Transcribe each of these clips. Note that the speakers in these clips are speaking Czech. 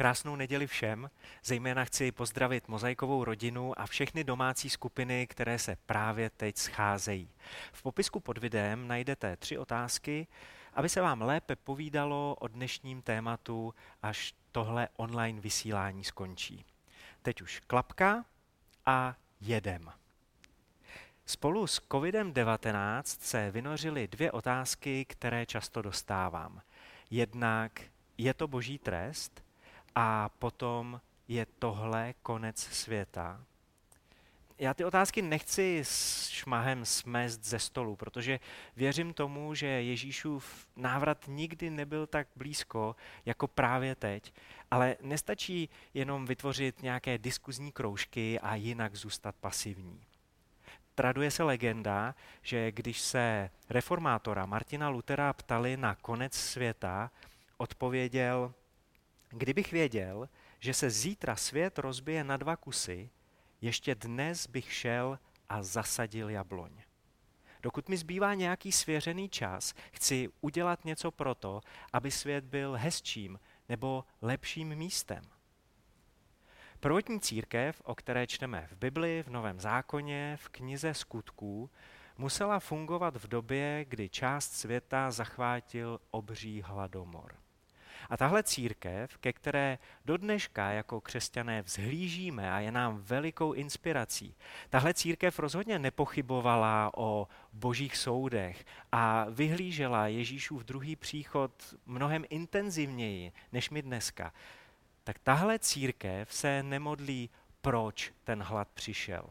Krásnou neděli všem, zejména chci pozdravit mozaikovou rodinu a všechny domácí skupiny, které se právě teď scházejí. V popisku pod videem najdete tři otázky, aby se vám lépe povídalo o dnešním tématu, až tohle online vysílání skončí. Teď už klapka a jedem. Spolu s COVID-19 se vynořily dvě otázky, které často dostávám. Jednak je to boží trest a potom je tohle konec světa. Já ty otázky nechci s šmahem smést ze stolu, protože věřím tomu, že Ježíšův návrat nikdy nebyl tak blízko jako právě teď, ale nestačí jenom vytvořit nějaké diskuzní kroužky a jinak zůstat pasivní. Traduje se legenda, že když se reformátora Martina Lutera ptali na konec světa, odpověděl, kdybych věděl, že se zítra svět rozbije na dva kusy, ještě dnes bych šel a zasadil jabloň. Dokud mi zbývá nějaký svěřený čas, chci udělat něco proto, aby svět byl hezčím nebo lepším místem. Prvotní církev, o které čteme v Bibli, v Novém zákoně, v knize skutků, musela fungovat v době, kdy část světa zachvátil obří hladomor. A tahle církev, ke které do dneška jako křesťané vzhlížíme a je nám velikou inspirací, tahle církev rozhodně nepochybovala o božích soudech a vyhlížela Ježíšův druhý příchod mnohem intenzivněji než my dneska. Tak tahle církev se nemodlí, proč ten hlad přišel.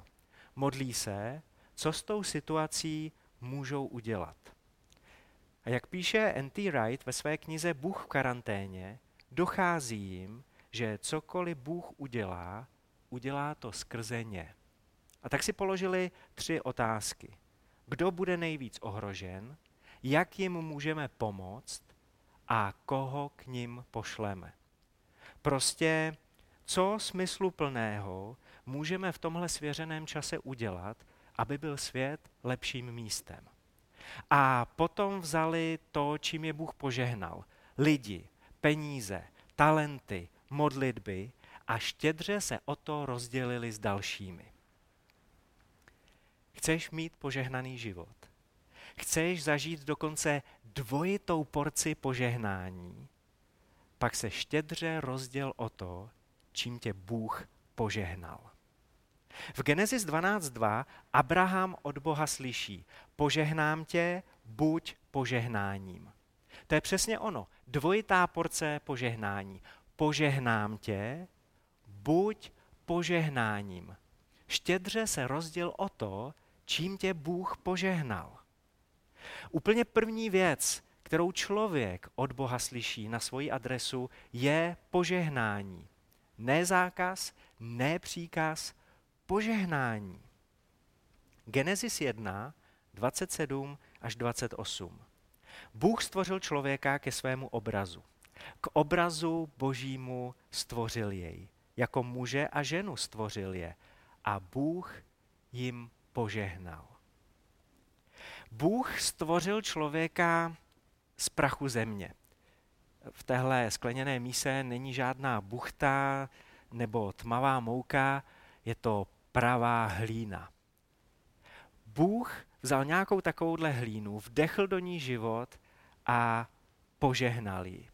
Modlí se, co s tou situací můžou udělat. A jak píše N.T. Wright ve své knize Bůh v karanténě, dochází jim, že cokoliv Bůh udělá, udělá to skrze ně. A tak si položili tři otázky. Kdo bude nejvíc ohrožen, jak jim můžeme pomoct a koho k ním pošleme. Prostě co smysluplného můžeme v tomhle svěřeném čase udělat, aby byl svět lepším místem. A potom vzali to, čím je Bůh požehnal. Lidi, peníze, talenty, modlitby a štědře se o to rozdělili s dalšími. Chceš mít požehnaný život? Chceš zažít dokonce dvojitou porci požehnání? Pak se štědře rozděl o to, čím tě Bůh požehnal. V Genesis 12.2 Abraham od Boha slyší, požehnám tě, buď požehnáním. To je přesně ono, dvojitá porce požehnání. Požehnám tě, buď požehnáním. Štědře se rozděl o to, čím tě Bůh požehnal. Úplně první věc, kterou člověk od Boha slyší na svoji adresu, je požehnání. Ne zákaz, ne příkaz, požehnání. Genesis 1, 27 až 28. Bůh stvořil člověka ke svému obrazu. K obrazu božímu stvořil jej. Jako muže a ženu stvořil je. A Bůh jim požehnal. Bůh stvořil člověka z prachu země. V téhle skleněné míse není žádná buchta nebo tmavá mouka, je to pravá hlína. Bůh vzal nějakou takovouhle hlínu, vdechl do ní život a požehnal ji.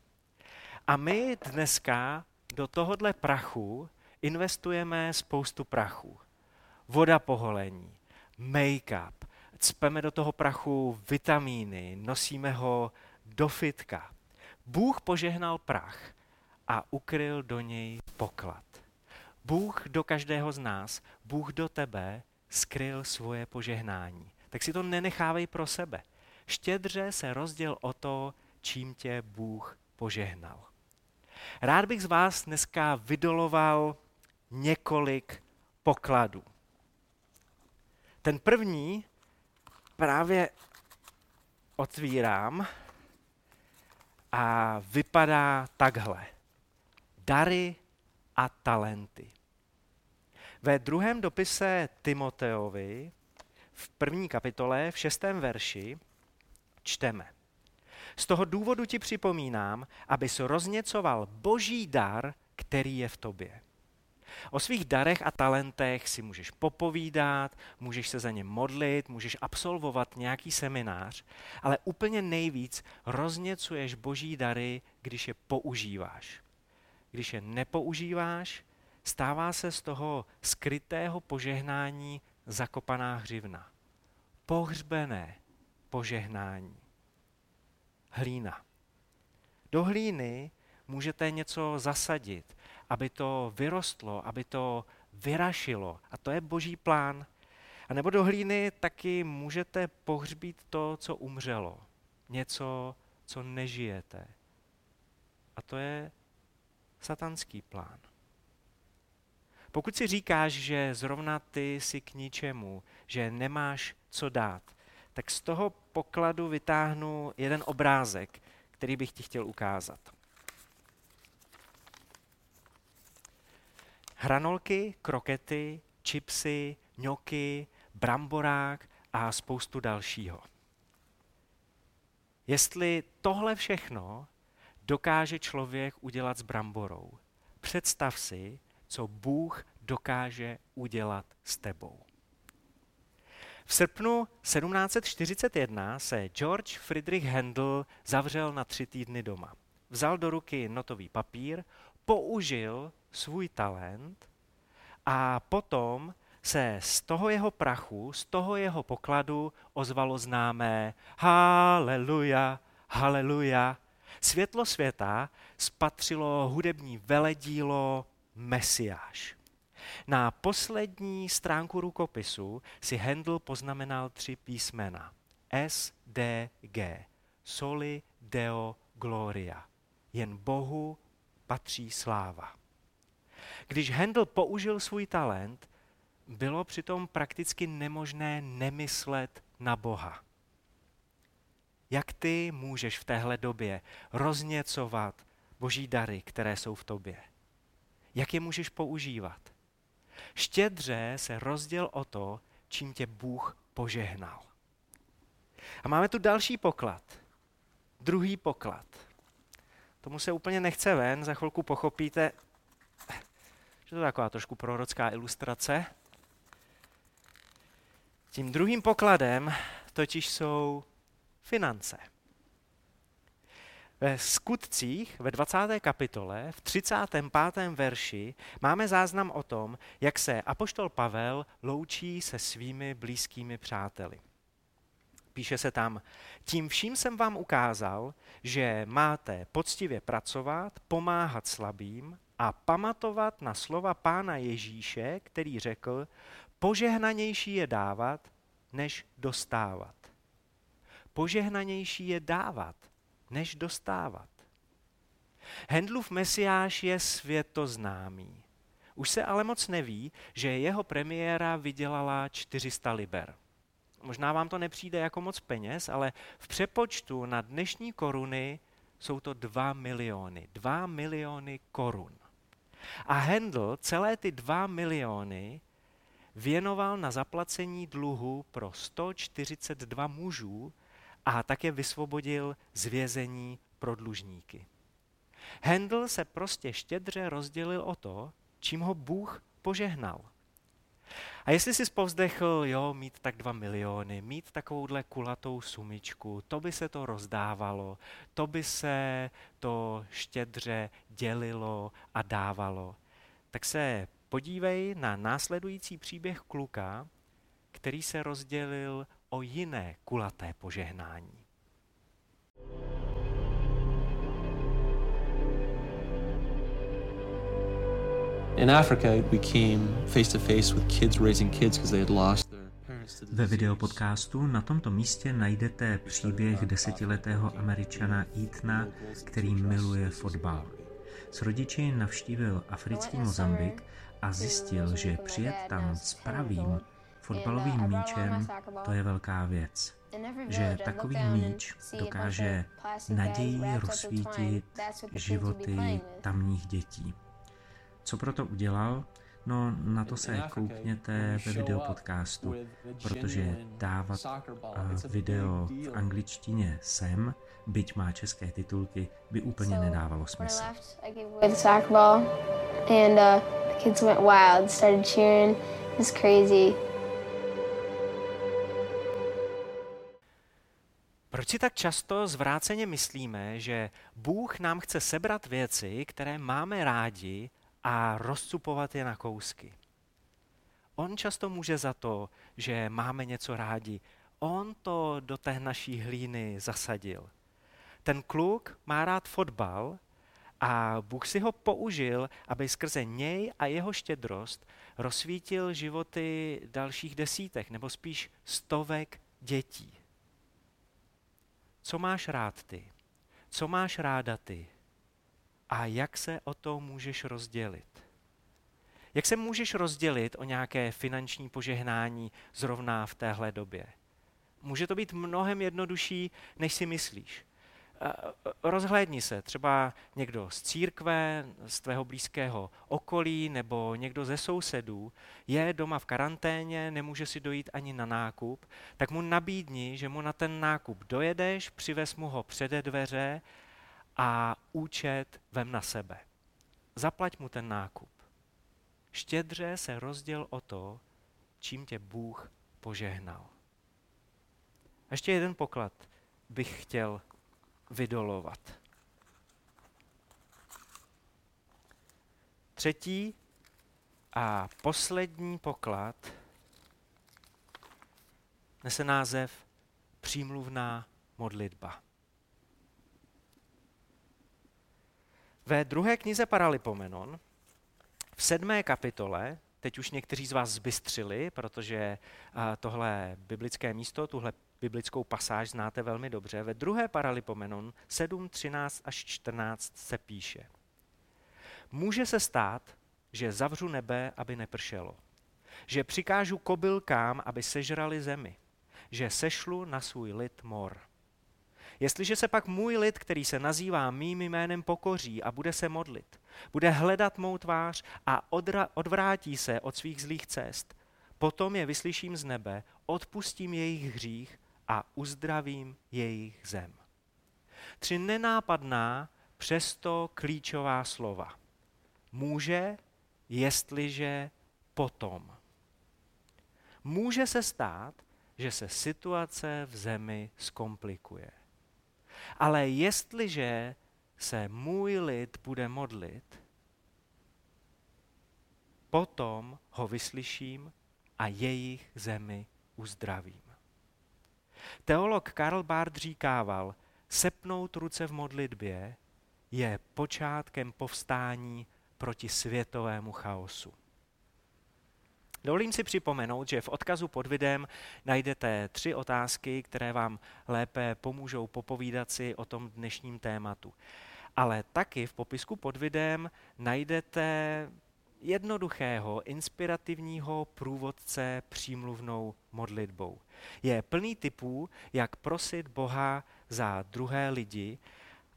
A my dneska do tohohle prachu investujeme spoustu prachu. Voda poholení, make-up, cpeme do toho prachu vitamíny, nosíme ho do fitka. Bůh požehnal prach a ukryl do něj poklad. Bůh do každého z nás, Bůh do tebe skryl svoje požehnání. Tak si to nenechávej pro sebe. Štědře se rozděl o to, čím tě Bůh požehnal. Rád bych z vás dneska vydoloval několik pokladů. Ten první právě otvírám a vypadá takhle. Dary a talenty. Ve druhém dopise Timoteovi v první kapitole, v šestém verši, čteme. Z toho důvodu ti připomínám, abys rozněcoval boží dar, který je v tobě. O svých darech a talentech si můžeš popovídat, můžeš se za ně modlit, můžeš absolvovat nějaký seminář, ale úplně nejvíc rozněcuješ boží dary, když je používáš. Když je nepoužíváš, stává se z toho skrytého požehnání zakopaná hřivna. Pohřbené požehnání. Hlína. Do hlíny můžete něco zasadit, aby to vyrostlo, aby to vyrašilo. A to je boží plán. A nebo do hlíny taky můžete pohřbít to, co umřelo. Něco, co nežijete. A to je satanský plán. Pokud si říkáš, že zrovna ty si k ničemu, že nemáš co dát, tak z toho pokladu vytáhnu jeden obrázek, který bych ti chtěl ukázat. Hranolky, krokety, čipsy, ňoky, bramborák a spoustu dalšího. Jestli tohle všechno dokáže člověk udělat s bramborou, představ si, co Bůh dokáže udělat s tebou. V srpnu 1741 se George Friedrich Handel zavřel na tři týdny doma. Vzal do ruky notový papír, použil svůj talent a potom se z toho jeho prachu, z toho jeho pokladu ozvalo známé Haleluja, haleluja. Světlo světa spatřilo hudební veledílo Mesiáš. Na poslední stránku rukopisu si Handel poznamenal tři písmena. S, D, G. Soli Deo Gloria. Jen Bohu patří sláva. Když Handel použil svůj talent, bylo přitom prakticky nemožné nemyslet na Boha. Jak ty můžeš v téhle době rozněcovat boží dary, které jsou v tobě? Jak je můžeš používat? Štědře se rozděl o to, čím tě Bůh požehnal. A máme tu další poklad. Druhý poklad. Tomu se úplně nechce ven, za chvilku pochopíte, že to je taková trošku prorocká ilustrace. Tím druhým pokladem totiž jsou finance. Ve skutcích ve 20. kapitole v 35. verši máme záznam o tom, jak se apoštol Pavel loučí se svými blízkými přáteli. Píše se tam, tím vším jsem vám ukázal, že máte poctivě pracovat, pomáhat slabým a pamatovat na slova pána Ježíše, který řekl, požehnanější je dávat, než dostávat. Požehnanější je dávat, než dostávat. Hendlův mesiáš je světoznámý. Už se ale moc neví, že jeho premiéra vydělala 400 liber. Možná vám to nepřijde jako moc peněz, ale v přepočtu na dnešní koruny jsou to 2 miliony. 2 miliony korun. A Handel celé ty 2 miliony věnoval na zaplacení dluhu pro 142 mužů, a také vysvobodil z vězení pro dlužníky. Handel se prostě štědře rozdělil o to, čím ho Bůh požehnal. A jestli si povzdechl, jo, mít tak dva miliony, mít takovouhle kulatou sumičku, to by se to rozdávalo, to by se to štědře dělilo a dávalo, tak se podívej na následující příběh kluka, který se rozdělil o jiné kulaté požehnání. In Africa, we came face to face with kids raising kids because they had lost their ve videopodcastu na tomto místě najdete příběh desetiletého američana Etna, který miluje fotbal. S rodiči navštívil africký Mozambik a zjistil, že přijet tam s pravým fotbalovým míčem to je velká věc. Že takový míč dokáže naději rozsvítit životy tamních dětí. Co proto udělal? No, na to se koukněte ve videopodcastu, protože dávat video v angličtině sem, byť má české titulky, by úplně nedávalo smysl. and uh, the kids went wild, started cheering. It was crazy. Proč si tak často zvráceně myslíme, že Bůh nám chce sebrat věci, které máme rádi a rozcupovat je na kousky? On často může za to, že máme něco rádi. On to do té naší hlíny zasadil. Ten kluk má rád fotbal a Bůh si ho použil, aby skrze něj a jeho štědrost rozsvítil životy dalších desítek, nebo spíš stovek dětí. Co máš rád ty? Co máš ráda ty? A jak se o to můžeš rozdělit? Jak se můžeš rozdělit o nějaké finanční požehnání zrovna v téhle době? Může to být mnohem jednodušší, než si myslíš. Rozhlédni se, třeba někdo z církve, z tvého blízkého okolí nebo někdo ze sousedů je doma v karanténě, nemůže si dojít ani na nákup, tak mu nabídni, že mu na ten nákup dojedeš, přivez mu ho před dveře a účet vem na sebe. Zaplať mu ten nákup. Štědře se rozděl o to, čím tě Bůh požehnal. A ještě jeden poklad bych chtěl vydolovat. Třetí a poslední poklad nese název přímluvná modlitba. Ve druhé knize Paralipomenon v sedmé kapitole, teď už někteří z vás zbystřili, protože tohle biblické místo, tuhle biblickou pasáž znáte velmi dobře. Ve druhé Paralipomenon 7, 13 až 14 se píše. Může se stát, že zavřu nebe, aby nepršelo. Že přikážu kobylkám, aby sežrali zemi. Že sešlu na svůj lid mor. Jestliže se pak můj lid, který se nazývá mým jménem, pokoří a bude se modlit, bude hledat mou tvář a odra- odvrátí se od svých zlých cest, potom je vyslyším z nebe, odpustím jejich hřích a uzdravím jejich zem. Tři nenápadná, přesto klíčová slova. Může, jestliže, potom. Může se stát, že se situace v zemi zkomplikuje. Ale jestliže se můj lid bude modlit, potom ho vyslyším a jejich zemi uzdravím. Teolog Karl Barth říkával, sepnout ruce v modlitbě je počátkem povstání proti světovému chaosu. Dovolím si připomenout, že v odkazu pod videem najdete tři otázky, které vám lépe pomůžou popovídat si o tom dnešním tématu. Ale taky v popisku pod videem najdete jednoduchého, inspirativního průvodce přímluvnou modlitbou. Je plný typů, jak prosit Boha za druhé lidi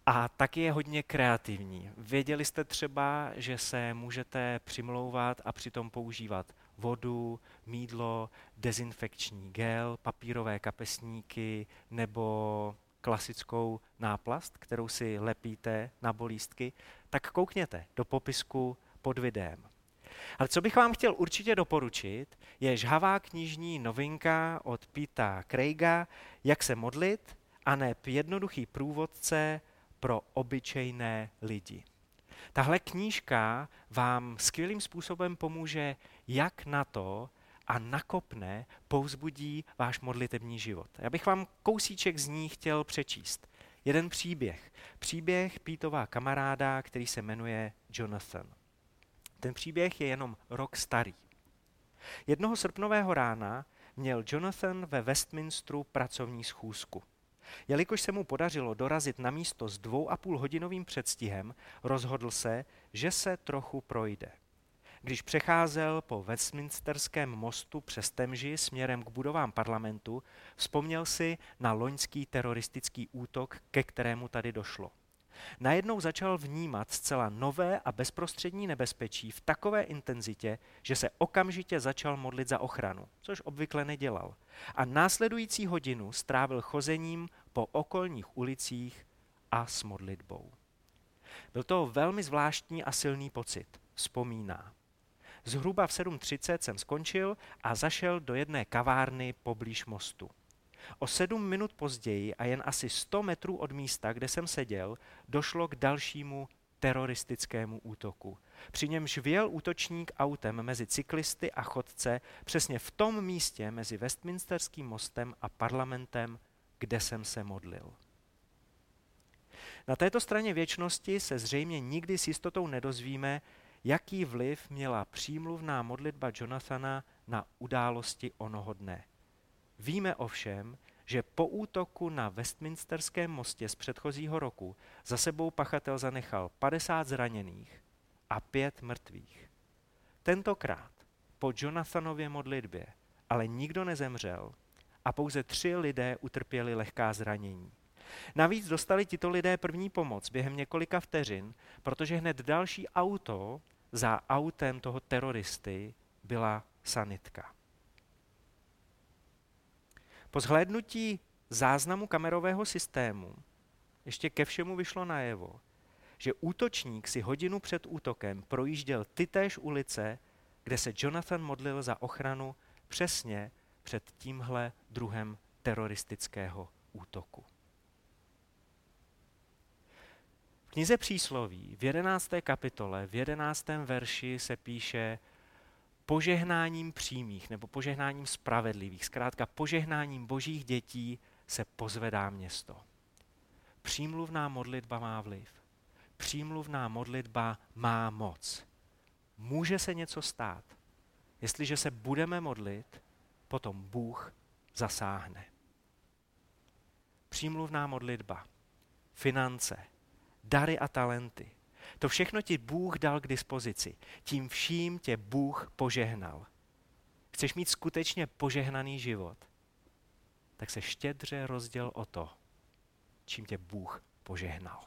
a taky je hodně kreativní. Věděli jste třeba, že se můžete přimlouvat a přitom používat vodu, mídlo, dezinfekční gel, papírové kapesníky nebo klasickou náplast, kterou si lepíte na bolístky, tak koukněte do popisku pod videem. Ale co bych vám chtěl určitě doporučit, je žhavá knižní novinka od Pita Craiga, Jak se modlit, a ne jednoduchý průvodce pro obyčejné lidi. Tahle knížka vám skvělým způsobem pomůže, jak na to a nakopne, pouzbudí váš modlitební život. Já bych vám kousíček z ní chtěl přečíst. Jeden příběh. Příběh Pítova kamaráda, který se jmenuje Jonathan. Ten příběh je jenom rok starý. Jednoho srpnového rána měl Jonathan ve Westminsteru pracovní schůzku. Jelikož se mu podařilo dorazit na místo s dvou a půl hodinovým předstihem, rozhodl se, že se trochu projde. Když přecházel po Westminsterském mostu přes Temži směrem k budovám parlamentu, vzpomněl si na loňský teroristický útok, ke kterému tady došlo. Najednou začal vnímat zcela nové a bezprostřední nebezpečí v takové intenzitě, že se okamžitě začal modlit za ochranu, což obvykle nedělal. A následující hodinu strávil chozením po okolních ulicích a s modlitbou. Byl to velmi zvláštní a silný pocit. vzpomíná. Zhruba v 7.30 jsem skončil a zašel do jedné kavárny poblíž mostu. O sedm minut později a jen asi 100 metrů od místa, kde jsem seděl, došlo k dalšímu teroristickému útoku. Při němž vjel útočník autem mezi cyklisty a chodce přesně v tom místě mezi Westminsterským mostem a parlamentem, kde jsem se modlil. Na této straně věčnosti se zřejmě nikdy s jistotou nedozvíme, jaký vliv měla přímluvná modlitba Jonathana na události onoho dne. Víme ovšem, že po útoku na Westminsterském mostě z předchozího roku za sebou pachatel zanechal 50 zraněných a pět mrtvých. Tentokrát po Jonathanově modlitbě ale nikdo nezemřel a pouze tři lidé utrpěli lehká zranění. Navíc dostali tito lidé první pomoc během několika vteřin, protože hned další auto za autem toho teroristy byla sanitka. Po zhlédnutí záznamu kamerového systému ještě ke všemu vyšlo najevo, že útočník si hodinu před útokem projížděl tytéž ulice, kde se Jonathan modlil za ochranu přesně před tímhle druhem teroristického útoku. V knize přísloví v 11. kapitole, v 11. verši se píše požehnáním přímých nebo požehnáním spravedlivých, zkrátka požehnáním božích dětí se pozvedá město. Přímluvná modlitba má vliv. Přímluvná modlitba má moc. Může se něco stát. Jestliže se budeme modlit, potom Bůh zasáhne. Přímluvná modlitba, finance, dary a talenty. To všechno ti Bůh dal k dispozici. Tím vším tě Bůh požehnal. Chceš mít skutečně požehnaný život? Tak se štědře rozděl o to, čím tě Bůh požehnal.